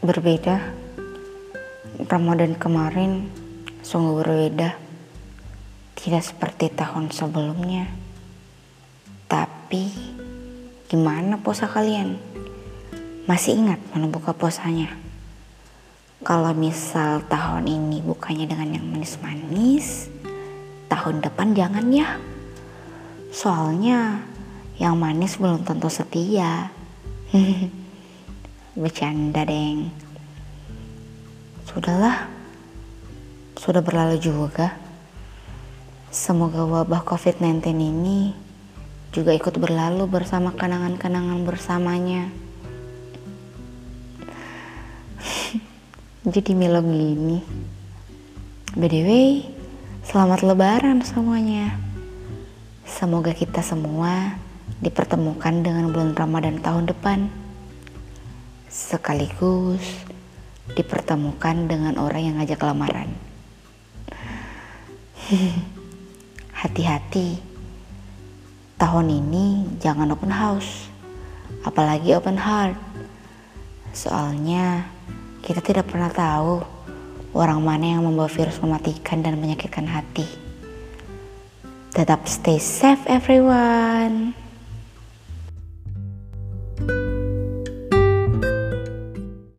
Berbeda. Ramadan kemarin sungguh berbeda. Tidak seperti tahun sebelumnya. Tapi gimana puasa kalian? Masih ingat mana buka puasanya? Kalau misal tahun ini bukanya dengan yang manis-manis, tahun depan jangan ya. Soalnya yang manis belum tentu setia. Bercanda, Deng. Sudahlah. Sudah berlalu juga. Semoga wabah COVID-19 ini juga ikut berlalu bersama kenangan-kenangan bersamanya. Jadi melo gini. By the way, selamat lebaran semuanya. Semoga kita semua dipertemukan dengan bulan Ramadan tahun depan. Sekaligus dipertemukan dengan orang yang ngajak lamaran. Hati-hati. Tahun ini jangan open house. Apalagi open heart. Soalnya kita tidak pernah tahu orang mana yang membawa virus mematikan dan menyakitkan hati. Tetap stay safe everyone.